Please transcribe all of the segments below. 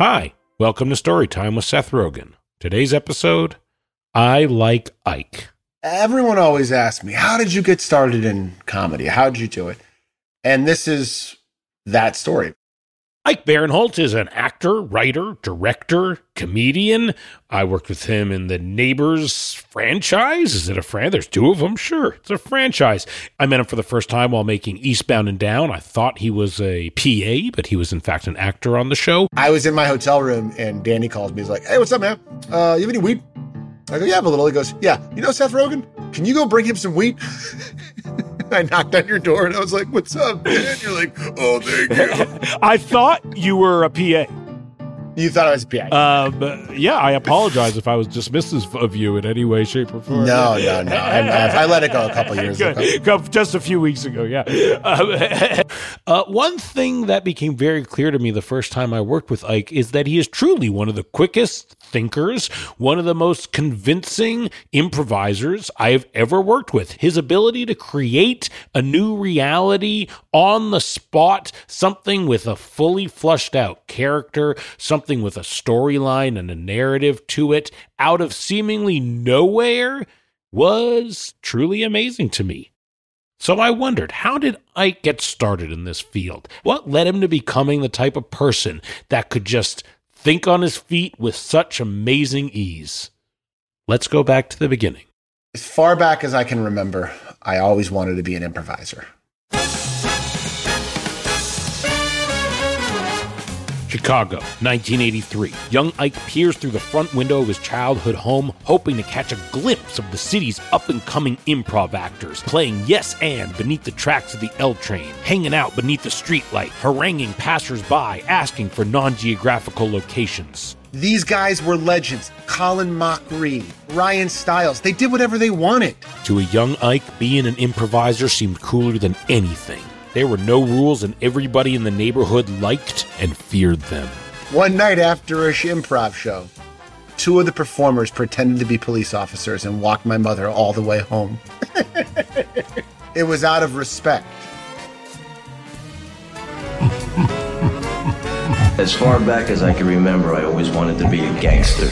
Hi, welcome to Storytime with Seth Rogen. Today's episode I Like Ike. Everyone always asks me, How did you get started in comedy? How did you do it? And this is that story. Ike Barinholtz is an actor, writer, director, comedian. I worked with him in the Neighbors franchise. Is it a franchise? There's two of them. Sure, it's a franchise. I met him for the first time while making Eastbound and Down. I thought he was a PA, but he was in fact an actor on the show. I was in my hotel room and Danny calls me. He's like, Hey, what's up, man? Uh, you have any weed? I go, Yeah, I have a little. He goes, Yeah, you know Seth Rogen? Can you go bring him some weed? I knocked on your door and I was like, What's up, man? You're like, Oh, thank you. I thought you were a PA. you thought I was a PA. Um, yeah, I apologize if I was dismissive of you in any way, shape, or form. no, no, no. I, I, I let it go a couple years ago. Good. Just a few weeks ago, yeah. Uh, uh, one thing that became very clear to me the first time I worked with Ike is that he is truly one of the quickest thinkers, one of the most convincing improvisers I have ever worked with. His ability to create a new reality on the spot, something with a fully flushed out character, something with a storyline and a narrative to it, out of seemingly nowhere, was truly amazing to me. So I wondered, how did Ike get started in this field? What led him to becoming the type of person that could just think on his feet with such amazing ease? Let's go back to the beginning. As far back as I can remember, I always wanted to be an improviser. Chicago, 1983. Young Ike peers through the front window of his childhood home, hoping to catch a glimpse of the city's up and coming improv actors, playing Yes and beneath the tracks of the L train, hanging out beneath the streetlight, haranguing passersby, asking for non geographical locations. These guys were legends. Colin Mochrie, Ryan Stiles. They did whatever they wanted. To a young Ike, being an improviser seemed cooler than anything. There were no rules, and everybody in the neighborhood liked and feared them. One night after a sh- improv show, two of the performers pretended to be police officers and walked my mother all the way home. it was out of respect. As far back as I can remember, I always wanted to be a gangster.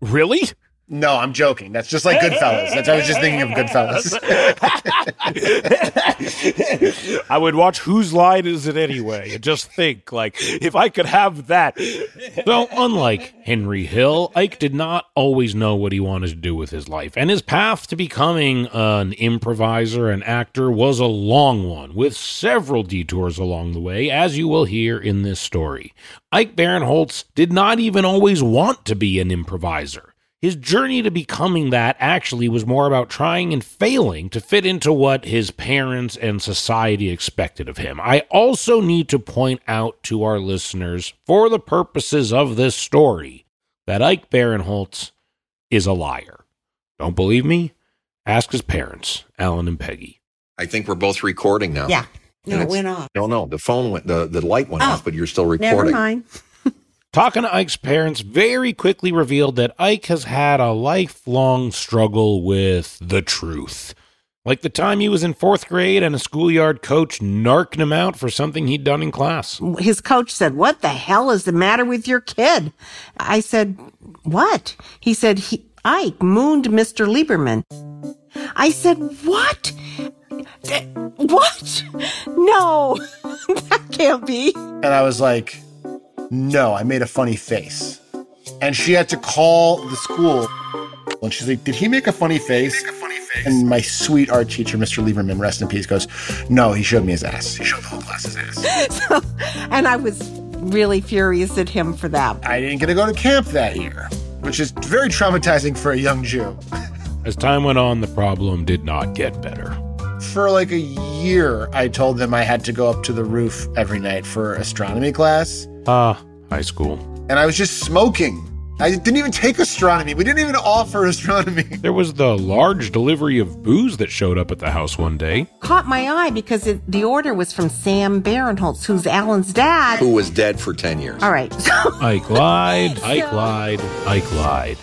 Really? No, I'm joking. That's just like Goodfellas. That's I was just thinking of Goodfellas. I would watch Whose Line Is It Anyway and just think, like, if I could have that. Though, unlike Henry Hill, Ike did not always know what he wanted to do with his life, and his path to becoming an improviser and actor was a long one, with several detours along the way, as you will hear in this story. Ike Barinholtz did not even always want to be an improviser. His journey to becoming that actually was more about trying and failing to fit into what his parents and society expected of him. I also need to point out to our listeners, for the purposes of this story, that Ike Barinholtz is a liar. Don't believe me? Ask his parents, Alan and Peggy. I think we're both recording now. Yeah. No, it went off. No, no, the phone went, the, the light went Oh, off, but you're still recording. Never recording. mind. Talking to Ike's parents very quickly revealed that Ike has had a lifelong struggle with the truth. Like the time he was in fourth grade and a schoolyard coach narked him out for something he'd done in class. His coach said, What the hell is the matter with your kid? I said, What? He said, he, Ike mooned Mr. Lieberman. I said, What? Th- What? No, that can't be. And I was like, no, I made a funny face. And she had to call the school. And she's like, did he make a funny face? And my sweet art teacher, Mr. Lieberman, rest in peace, goes, no, he showed me his ass. He showed the whole class his ass. so, And I was really furious at him for that. I didn't get to go to camp that year, which is very traumatizing for a young Jew. As time went on, the problem did not get better. For like a year, I told them I had to go up to the roof every night for astronomy class. Ah, high school. And I was just smoking. I didn't even take astronomy. We didn't even offer astronomy. There was the large delivery of booze that showed up at the house one day. Caught my eye because it, the order was from Sam Barinholtz, who's Alan's dad. Who was dead for 10 years. All right. So Ike lied, Ike lied, Ike lied.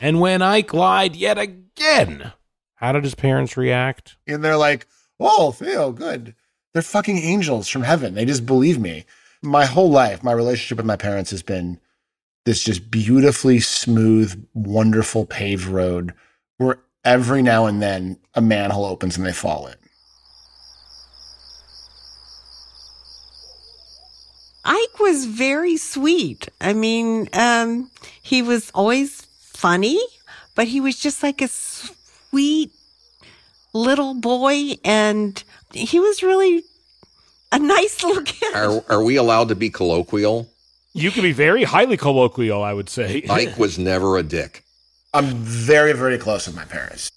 And when Ike lied yet again, how did his parents react? And they're like, oh, Theo, good. They're fucking angels from heaven. They just believe me. My whole life, my relationship with my parents has been this just beautifully smooth, wonderful paved road where every now and then a manhole opens and they fall in. Ike was very sweet. I mean, um, he was always funny, but he was just like a sweet little boy and he was really a nice little kid. Are, are we allowed to be colloquial? You can be very highly colloquial, I would say. Ike was never a dick. I'm very, very close with my parents.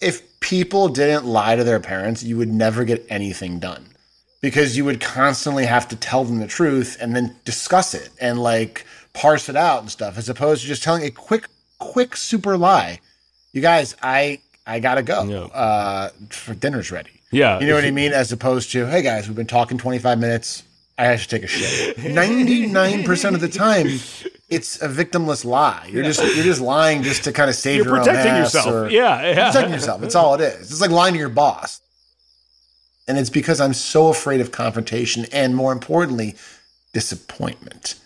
If people didn't lie to their parents, you would never get anything done because you would constantly have to tell them the truth and then discuss it and like parse it out and stuff, as opposed to just telling a quick, quick super lie. You guys, I I gotta go. Yeah. Uh, for dinner's ready. Yeah. You know what I mean? As opposed to, hey guys, we've been talking 25 minutes. I should take a shit. 99% of the time, it's a victimless lie. You're just you're just lying just to kind of save You're your protecting own ass yourself. Yeah, yeah. You're protecting yourself. That's all it is. It's like lying to your boss. And it's because I'm so afraid of confrontation and more importantly, disappointment.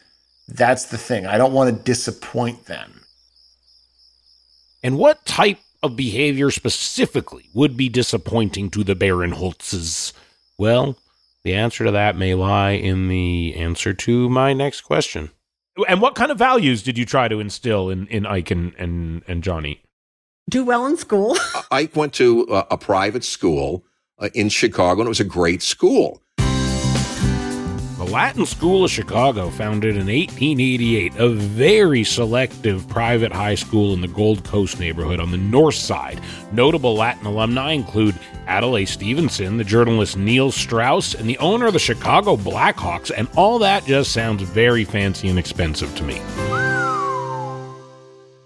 That's the thing. I don't want to disappoint them. And what type of behavior specifically would be disappointing to the Barinholtzes? Well, the answer to that may lie in the answer to my next question. And what kind of values did you try to instill in, in Ike and, and, and Johnny? Do well in school. Ike went to a, a private school uh, in Chicago, and it was a great school. The Latin School of Chicago, founded in 1888, a very selective private high school in the Gold Coast neighborhood on the north side. Notable Latin alumni include Adlai Stevenson, the journalist Neil Strauss, and the owner of the Chicago Blackhawks, and all that just sounds very fancy and expensive to me.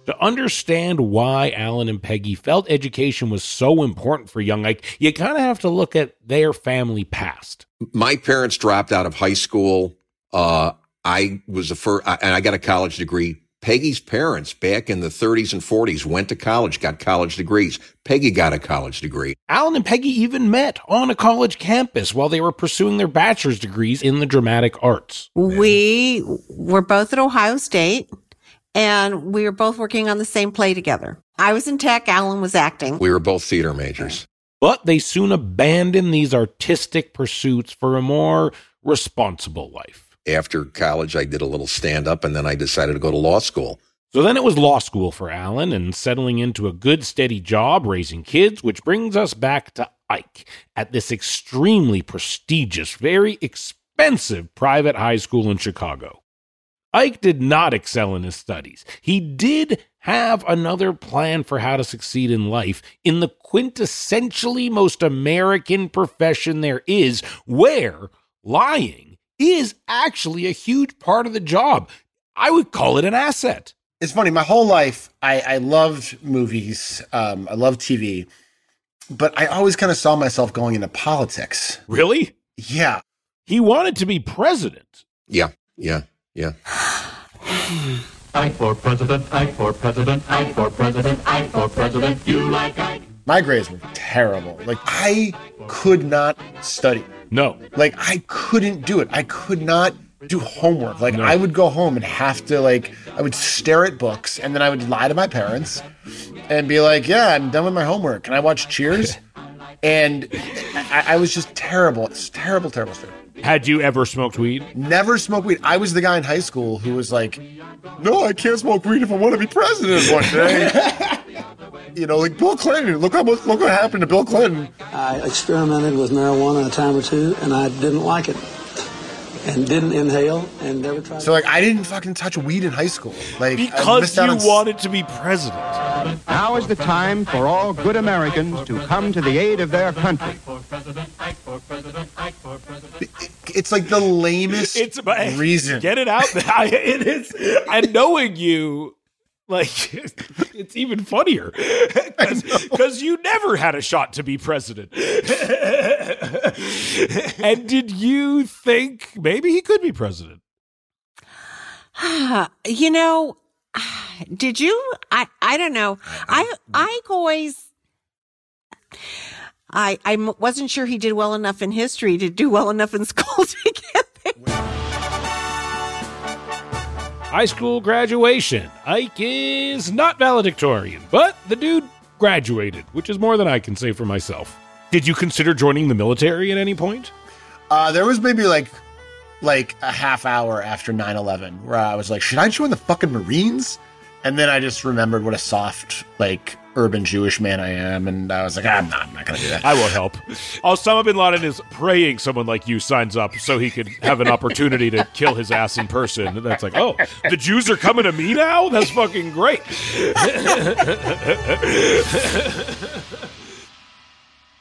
To understand why Alan and Peggy felt education was so important for young Ike, you kind of have to look at their family past. My parents dropped out of high school. Uh, I was the first, and I got a college degree. Peggy's parents back in the 30s and 40s went to college, got college degrees. Peggy got a college degree. Alan and Peggy even met on a college campus while they were pursuing their bachelor's degrees in the dramatic arts. We were both at Ohio State and we were both working on the same play together. I was in tech, Alan was acting. We were both theater majors. But they soon abandoned these artistic pursuits for a more responsible life. After college, I did a little stand up, and then I decided to go to law school. So then it was law school for Alan and settling into a good, steady job raising kids, which brings us back to Ike at this extremely prestigious, very expensive private high school in Chicago. Ike did not excel in his studies. He did have another plan for how to succeed in life in the quintessentially most American profession there is, where lying is actually a huge part of the job. I would call it an asset. It's funny. My whole life, I, I loved movies. Um, I loved TV, but I always kind of saw myself going into politics. Really? Yeah. He wanted to be president. Yeah, yeah, yeah. I for president, I for president, I for president, I for president. You like I. My grades were terrible. Like, I could not study. No. Like, I couldn't do it. I could not do homework. Like, No. I would go home and have to, like, I would stare at books and then I would lie to my parents and be like, yeah, I'm done with my homework. Can I watch Cheers? And I, I was just terrible. It's terrible, terrible stuff. Had you ever smoked weed? Never smoked weed. I was the guy in high school who was like, no, I can't smoke weed if I want to be president one day. you know, like Bill Clinton. Look how much, look what happened to Bill Clinton. I experimented with marijuana a time or two, and I didn't like it, and didn't inhale, and never tried. So like, I didn't fucking touch weed in high school. Like Because you on s- wanted to be president. Now is the time for all good Americans to come to the aid of their country. It's like the lamest It's about reason. Get it out. I- it is. And knowing you, like, it's even funnier because you never had a shot to be president. and did you think maybe he could be president? you know, did you? I I don't know. I I always. I I m- wasn't sure he did well enough in history to do well enough in school to get there. High school graduation. Ike is not valedictorian, but the dude graduated, which is more than I can say for myself. Did you consider joining the military at any point? Uh, there was maybe like like a half hour after 9-11 where I was like, should I join the fucking Marines? And then I just remembered what a soft, like, urban Jewish man I am, and I was like, I'm not, I'm not gonna do that. I won't help. Osama bin Laden is praying someone like you signs up so he could have an opportunity to kill his ass in person. And that's like, oh, the Jews are coming to me now? That's fucking great.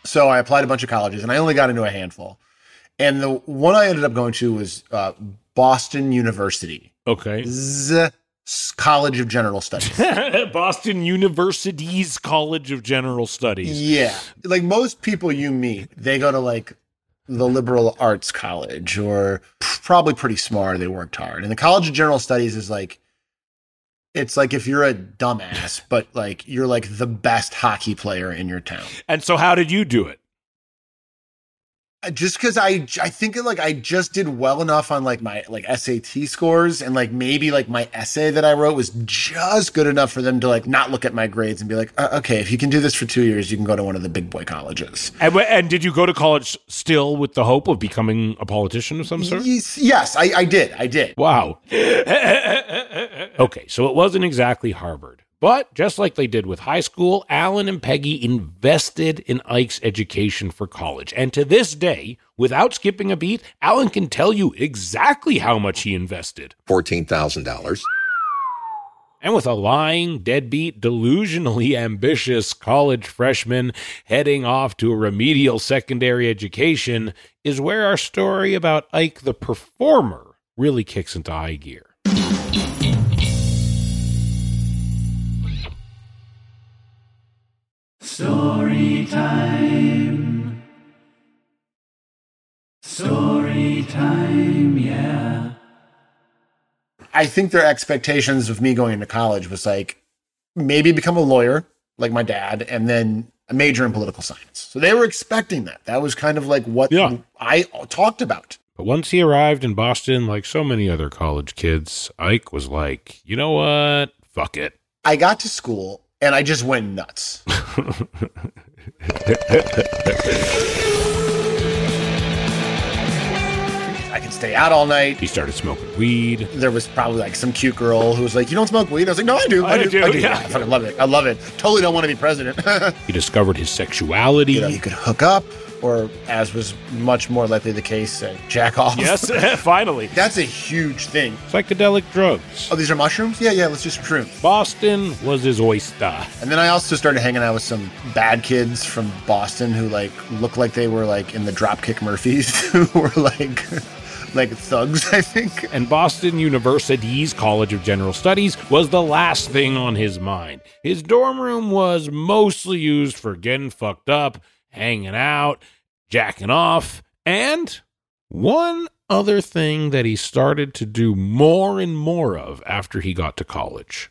So I applied to a bunch of colleges, and I only got into a handful. And the one I ended up going to was uh, Boston University, Okay. Z- College of General Studies. Boston University's College of General Studies. yeah, like most people you meet, they go to like the liberal arts college or probably pretty smart. They worked hard, and the College of General Studies is like. It's like if you're a dumbass, but like you're like the best hockey player in your town. And so, how did you do it? Just because I I think like I just did well enough on like my like SAT scores and like maybe like my essay that I wrote was just good enough for them to like not look at my grades and be like uh, okay if you can do this for two years you can go to one of the big boy colleges. And, and did you go to college still with the hope of becoming a politician of some sort? Yes, yes I, I did I did. Wow. okay, so it wasn't exactly Harvard. But just like they did with high school, Alan and Peggy invested in Ike's education for college. And to this day, without skipping a beat, Alan can tell you exactly how much he invested. $14,000. And with a lying, deadbeat, delusionally ambitious college freshman heading off to a remedial secondary education, is where our story about Ike the performer really kicks into high gear. Story time. Story time, yeah. I think their expectations of me going into college was like maybe become a lawyer like my dad and then a major in political science. So they were expecting that. That was kind of like what Yeah. I talked about. But once he arrived in Boston, like so many other college kids, Ike was like, you know what? Fuck it. I got to school and I just went nuts. I could stay out all night. He started smoking weed. There was probably like some cute girl who was like, "You don't smoke weed?" I was like, "No, I do. I, I do. do, I do. yeah. I fucking love it. I love it. Totally don't want to be president." He discovered his sexuality. you know, you could hook up, or as was much more likely the case, uh, jack off. yes, finally. that's a huge thing. Psychedelic drugs. Oh, these are mushrooms? Yeah, yeah. Let's just some shrooms. Boston was his oyster. And then I also started hanging out with some bad kids from Boston who like looked like they were like in the Dropkick Murphys, who were like like thugs, I think. And Boston University's College of General Studies was the last thing on his mind. His dorm room was mostly used for getting fucked up, hanging out, jacking off, and one other thing that he started to do more and more of after he got to college.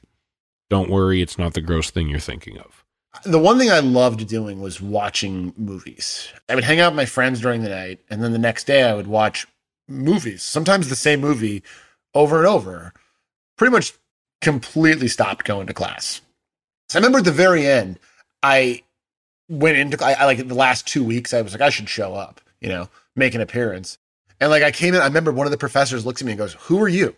Don't worry, it's not the gross thing you're thinking of. The one thing I loved doing was watching movies. I would hang out with my friends during the night, and then the next day I would watch movies, sometimes the same movie over and over. Pretty much completely stopped going to class. So I remember at the very end, I went into I, I like the last two weeks, I was like, I should show up, you know, make an appearance. And like I came in, I remember one of the professors looks at me and goes, Who are you?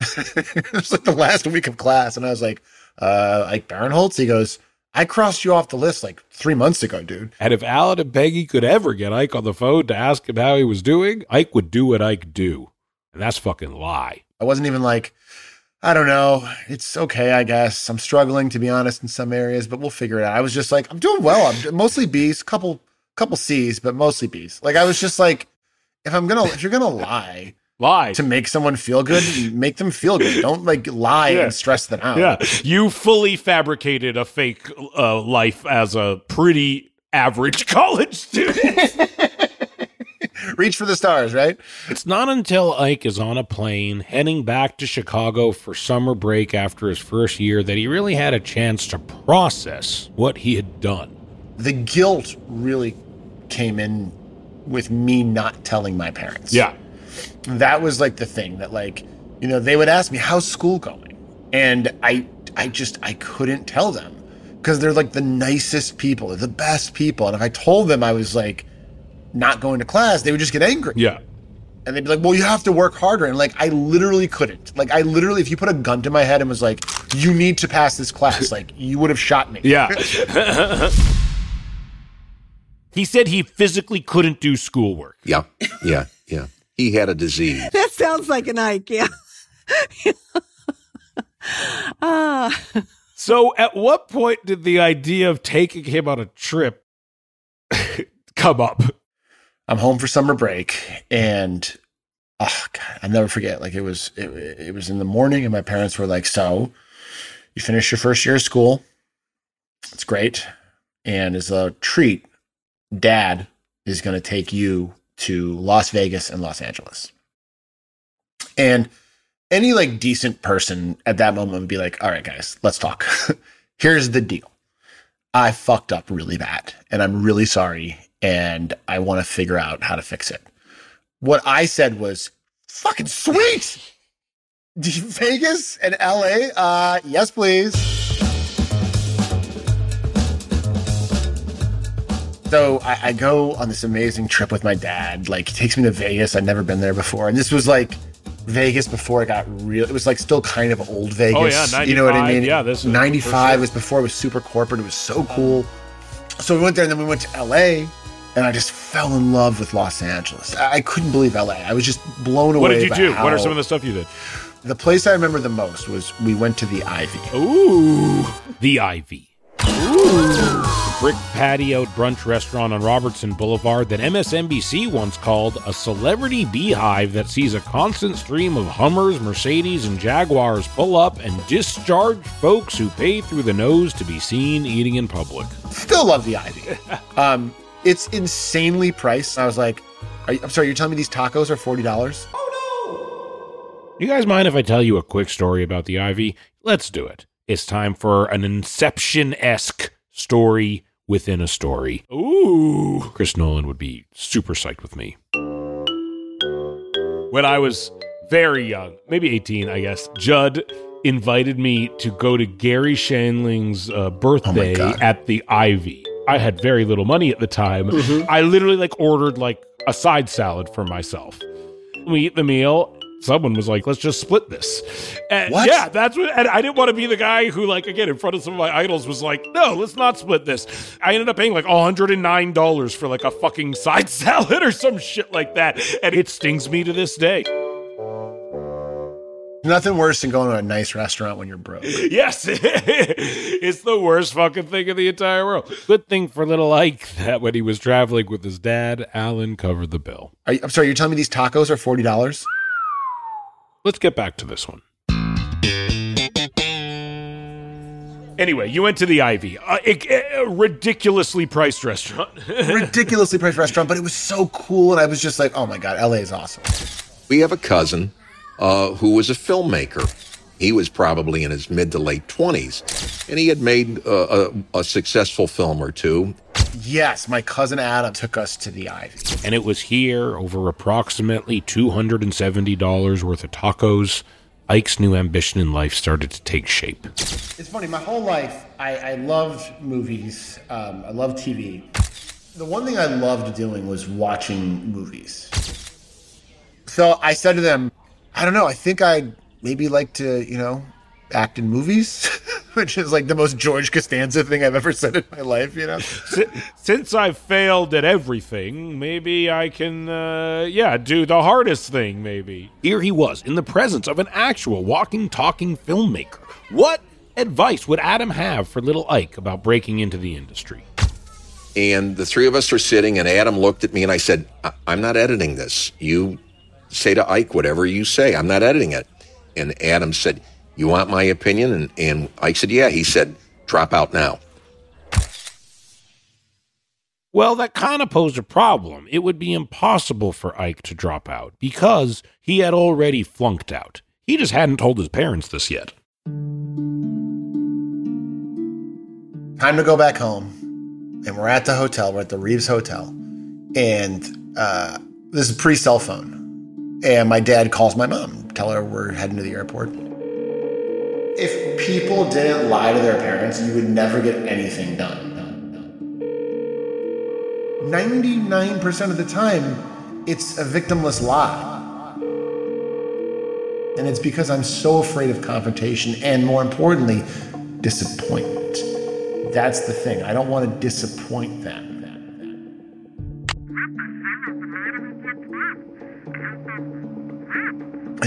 it was like the last week of class, and I was like, uh, Ike Barinholtz. He goes, I crossed you off the list like three months ago, dude. And if Alan and Peggy could ever get Ike on the phone to ask him how he was doing, Ike would do what Ike do. And that's fucking lie. I wasn't even like, I don't know. It's okay, I guess. I'm struggling to be honest in some areas, but we'll figure it out. I was just like, I'm doing well. I'm mostly B's, couple couple C's, but mostly B's. Like I was just like, if I'm gonna if you're gonna lie Lie. to make someone feel good, make them feel good. Don't like lie Yeah. and stress them out. Yeah, you fully fabricated a fake uh, life as a pretty average college student. Reach for the stars, right? it's not until Ike is on a plane heading back to Chicago for summer break after his first year that he really had a chance to process what he had done. The guilt really came in with me not telling my parents. Yeah. that was like the thing that like you know, they would ask me, "How's school going?" And I, I just, I couldn't tell them because they're like the nicest people, they're the best people. And if I told them I was like not going to class, they would just get angry. Yeah. And they'd be like, "Well, you have to work harder." And like, I literally couldn't. Like, I literally, if you put a gun to my head and was like, "You need to pass this class," like, you would have shot me. Yeah. he said he physically couldn't do schoolwork. Yeah, yeah, yeah. He had a disease. That sounds like an Ike, yeah. Ah, So, at what point did the idea of taking him on a trip come up? I'm home for summer break, and oh god, I'll never forget. Like it was, it, it was in the morning, and my parents were like, "So, you finished your first year of school. It's great, and as a treat, Dad is going to take you to Las Vegas and Los Angeles." And any like decent person at that moment would be like, "All right, guys, let's talk. Here's the deal." I fucked up really bad and I'm really sorry and I want to figure out how to fix it. What I said was fucking sweet. Vegas and LA? Uh yes, please. So I, I go on this amazing trip with my dad. Like he takes me to Vegas. I'd never been there before. And this was like Vegas before it got real. It was like still kind of old Vegas. Oh, yeah, you know what I 95. mean? Yeah, this is- 95 sure. was before it was super corporate. It was so cool. So we went there and then we went to LA and I just fell in love with Los Angeles. I, couldn't believe LA. I was just blown away. What did you do? What are some of the stuff you did? The place I remember the most was we went to the Ivy. Ooh, the Ivy. Ooh. Brick patio brunch restaurant on Robertson Boulevard that MSNBC once called a celebrity beehive that sees a constant stream of Hummers, Mercedes, and Jaguars pull up and discharge folks who pay through the nose to be seen eating in public. Still love the Ivy. um, it's insanely priced. I was like, are you, I'm sorry, you're telling me these tacos are forty dollars? Oh no! You guys mind if I tell you a quick story about the Ivy? Let's do it. It's time for an Inception esque story within a story. Ooh. Chris Nolan would be super psyched with me. When I was very young, maybe 18, I guess, Judd invited me to go to Garry Shandling's uh, birthday God. at the Ivy. I had very little money at the time. Mm-hmm. I literally like ordered like a side salad for myself. We eat the meal. Someone was like, "Let's just split this." And What? Yeah, that's what. And I didn't want to be the guy who, like, again, in front of some of my idols, was like, "No, let's not split this." I ended up paying like hundred and nine dollars for like a fucking side salad or some shit like that, and it stings me to this day. Nothing worse than going to a nice restaurant when you're broke. Yes, it's the worst fucking thing in the entire world. Good thing for little Ike that when he was traveling with his dad, Alan covered the bill. Are you, I'm sorry, you're telling me these tacos are forty dollars? Let's get back to this one. Anyway, you went to the Ivy, uh, a, a ridiculously priced restaurant. Ridiculously priced restaurant, but it was so cool, and I was just like, oh my god, LA is awesome. We have a cousin uh, who was a filmmaker. He was probably in his mid to late 20s, and he had made uh, a, a successful film or two. Yes, my cousin Adam took us to the Ivy. and it was here over approximately $270 worth of tacos. Ike's new ambition in life started to take shape. It's funny. My whole life, I, I loved movies. Um, I loved TV. The one thing I loved doing was watching movies. So I said to them, I don't know. I think I'd maybe like to, you know, act in movies, which is like the most George Costanza thing I've ever said in my life. You know, Since I've failed at everything, maybe I can, uh, yeah, do the hardest thing, maybe. Here he was, in the presence of an actual walking, talking filmmaker. What advice would Adam have for little Ike about breaking into the industry? And the three of us are sitting, and Adam looked at me and I said, I- I'm not editing this. You say to Ike whatever you say. I'm not editing it. And Adam said, You want my opinion? And, and Ike said, Yeah. He said, Drop out now. Well, that kind of posed a problem. It would be impossible for Ike to drop out because he had already flunked out. He just hadn't told his parents this yet. time to go back home. And we're at the hotel. We're at the Reeves Hotel, and uh, this is pre cell phone. And my dad calls my mom. tell her we're heading to the airport. If people didn't lie to their parents, you would never get anything done. 99% of the time, it's a victimless lie. And it's because I'm so afraid of confrontation and, more importantly, disappointment. That's the thing. I don't want to disappoint them.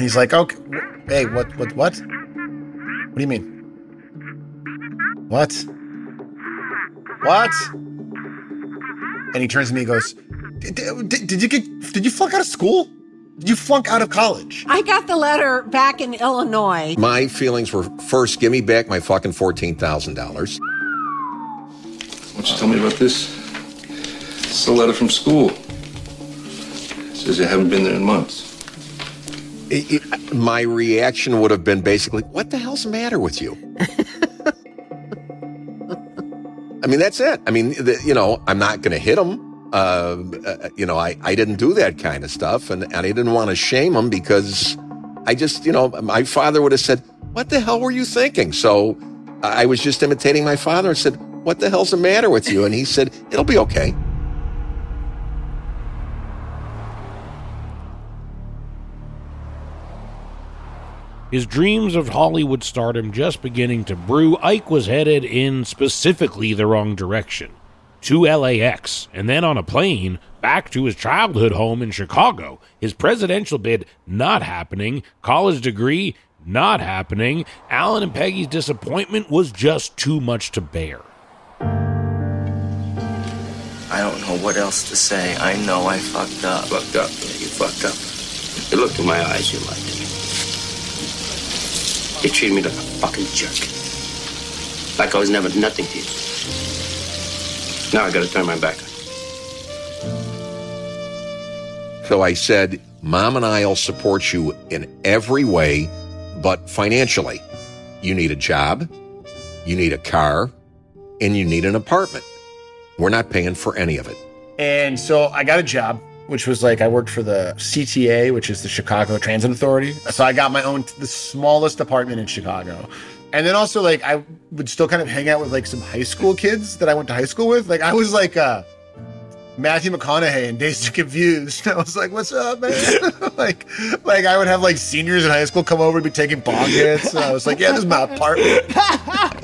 He's like, okay, hey, what, what, what? What do you mean? What? What? And he turns to me and goes, did, did, did you get, did you flunk out of school? Did you flunk out of college? I got the letter back in Illinois. My feelings were first, give me back my fucking $14,000. Why don't you tell me about this? It's a letter from school. It says you haven't been there in months. It, it, my reaction would have been basically, what the hell's the matter with you? I mean, that's it. I mean, the, you know, I'm not going to hit him. Uh, uh, you know, I, I didn't do that kind of stuff. And, and I didn't want to shame him because I just, you know, my father would have said, what the hell were you thinking? So I was just imitating my father and said, what the hell's the matter with you? And he said, it'll be okay. His dreams of Hollywood stardom just beginning to brew, Ike was headed in specifically the wrong direction to LAX, and then on a plane back to his childhood home in Chicago. His presidential bid not happening, college degree not happening. Alan and Peggy's disappointment was just too much to bear. I don't know what else to say. I know I fucked up. Fucked up. Yeah, you fucked up. You looked in my eyes, you lied to me. You treated me like a fucking jerk. Like I was never nothing to you. Now I gotta turn my back on you. So I said, Mom and I'll support you in every way, but financially. You need a job, you need a car, and you need an apartment. We're not paying for any of it. And so I got a job, which was like I worked for the CTA, which is the Chicago Transit Authority. So I got my own, the smallest apartment in Chicago. And then also like I would still kind of hang out with like some high school kids that I went to high school with. Like I was like uh Matthew McConaughey in Dazed and Confused. I was like, "What's up, man?" like, like I would have like seniors in high school come over and be taking bong hits. And I was like, "Yeah, this is my apartment."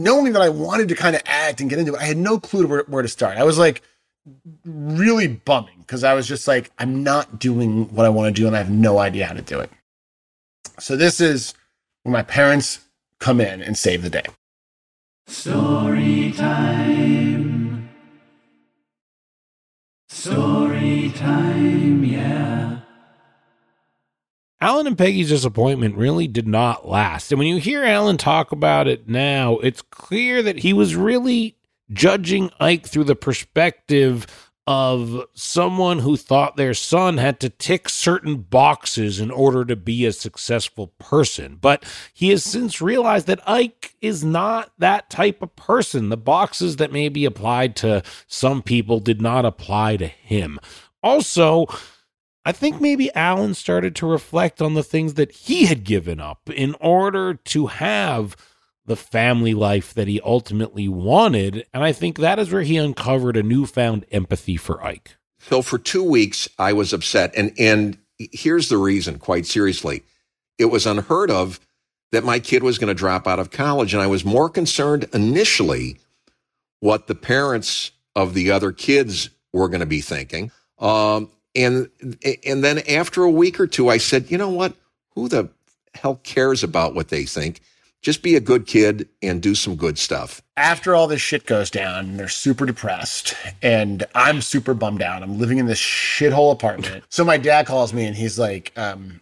Knowing that I wanted to kind of act and get into it, I had no clue where, where to start. I was like really bumming because I was just like, I'm not doing what I want to do and I have no idea how to do it. So this is when my parents come in and save the day. Story time. Story time, yeah. Alan and Peggy's disappointment really did not last. And when you hear Alan talk about it now, it's clear that he was really judging Ike through the perspective of someone who thought their son had to tick certain boxes in order to be a successful person. But he has since realized that Ike is not that type of person. The boxes that may be applied to some people did not apply to him. Also, I think maybe Alan started to reflect on the things that he had given up in order to have the family life that he ultimately wanted. And I think that is where he uncovered a newfound empathy for Ike. So for two weeks, I was upset. And, and here's the reason, quite seriously. It was unheard of that my kid was going to drop out of college. And I was more concerned initially what the parents of the other kids were going to be thinking. Um, and, and then after a week or two, I said, you know what? Who the hell cares about what they think? just be a good kid and do some good stuff. After all this shit goes down, they're super depressed, and I'm super bummed out. I'm living in this shithole apartment. so my dad calls me and he's like, um,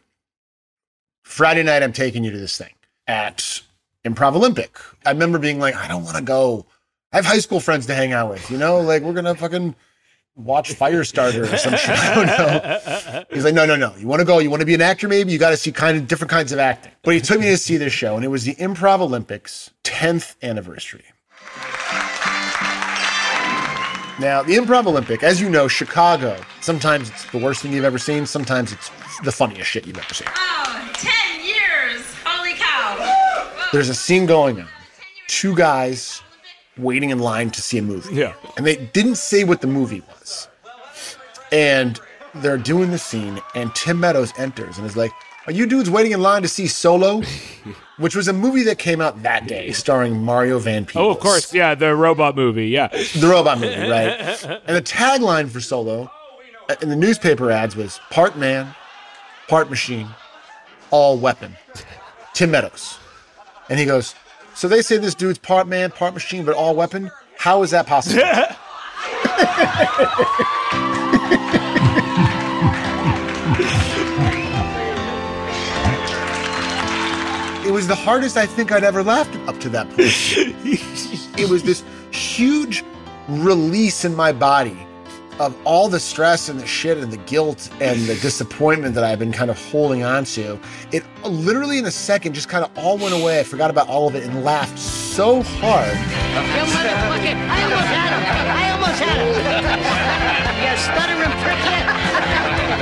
Friday night, I'm taking you to this thing at Improv Olympic. I remember being like, I don't want to go. I have high school friends to hang out with, you know, like we're gonna fucking watch Firestarter or some shit. I don't know. He's like, no, no, no. You want to go? You want to be an actor? Maybe you got to see kind of different kinds of acting. But he took me to see this show, and it was the Improv Olympics 10th anniversary. Now, the Improv Olympic, as you know, Chicago, sometimes it's the worst thing you've ever seen, sometimes it's the funniest shit you've ever seen. Oh, 10 years! Holy cow! There's a scene going on. Two guys waiting in line to see a movie. Yeah. And they didn't say what the movie was. And they're doing the scene, and Tim Meadows enters and is like, Are you dudes waiting in line to see Solo? Which was a movie that came out that day starring Mario Van Peebles. Oh, of course. Yeah, the robot movie. Yeah. The robot movie, right? And the tagline for Solo uh, in the newspaper ads was part man, part machine, all weapon. Tim Meadows. And he goes, So they say this dude's part man, part machine, but all weapon? How is that possible? it was the hardest I think I'd ever laughed up to that point. it was this huge release in my body of all the stress and the shit and the guilt and the disappointment that I've been kind of holding on to. It literally in a second just kind of all went away. I forgot about all of it and laughed so hard. You motherfucker! I almost had him! I almost had him! you stuttering prick yet?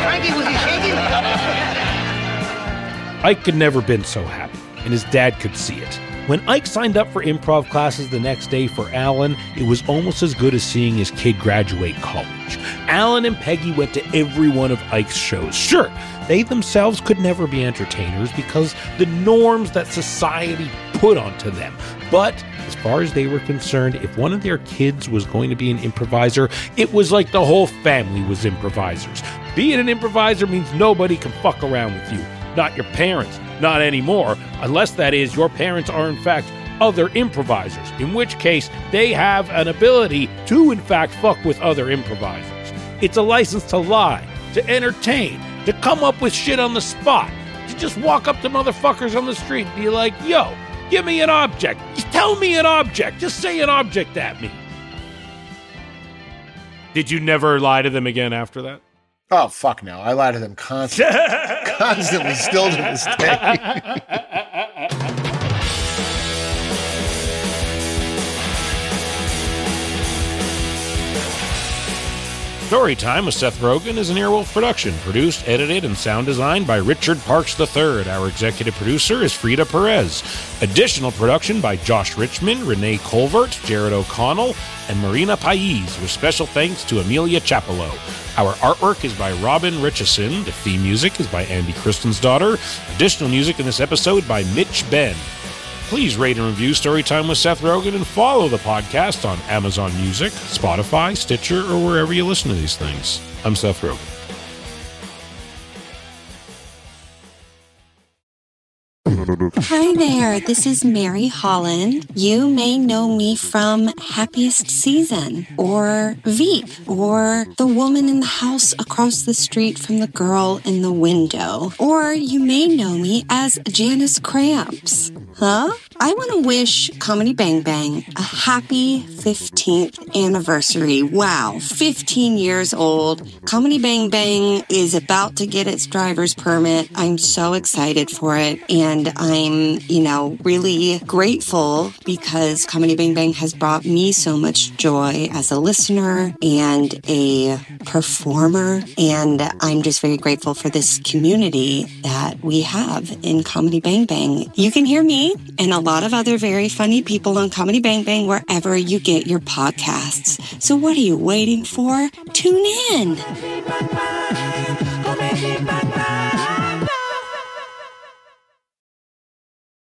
Frankie, was he shaking? Ike could never been so happy, and his dad could see it. When Ike signed up for improv classes the next day for Alan, it was almost as good as seeing his kid graduate college. Alan and Peggy went to every one of Ike's shows. Sure, they themselves could never be entertainers because the norms that society put onto them. But as far as they were concerned, if one of their kids was going to be an improviser, it was like the whole family was improvisers. Being an improviser means nobody can fuck around with you. Not your parents, not anymore, unless that is your parents are in fact other improvisers, in which case they have an ability to in fact fuck with other improvisers. It's a license to lie, to entertain, to come up with shit on the spot, to just walk up to motherfuckers on the street and be like, yo, give me an object. Just tell me an object. Just say an object at me. Did you never lie to them again after that? Oh fuck no! I lie to them constantly, constantly, still to this day. Storytime with Seth Rogen is an Earwolf production, produced, edited, and sound designed by Richard Parks III. Our executive producer is Frida Perez. Additional production by Josh Richmond, Renee Colvert, Jared O'Connell, and Marina Pais, with special thanks to Amelia Chapello. Our artwork is by Robin Richardson. The theme music is by Andy Kristen's daughter. Additional music in this episode by Mitch Ben. Please rate and review Storytime with Seth Rogen and follow the podcast on Amazon Music, Spotify, Stitcher, or wherever you listen to these things. I'm Seth Rogen. Hi there, this is Mary Holland. You may know me from Happiest Season or Veep or The Woman in the House Across the Street from the Girl in the Window. Or you may know me as Janice Cramps. Huh? I want to wish Comedy Bang Bang a happy 15th anniversary. Wow, 15 years old. Comedy Bang Bang is about to get its driver's permit. I'm so excited for it. And I'm, you know, really grateful because Comedy Bang Bang has brought me so much joy as a listener and a performer. And I'm just very grateful for this community that we have in Comedy Bang Bang. You can hear me and a lot of other very funny people on Comedy Bang Bang wherever you get your podcasts. So what are you waiting for? Tune in.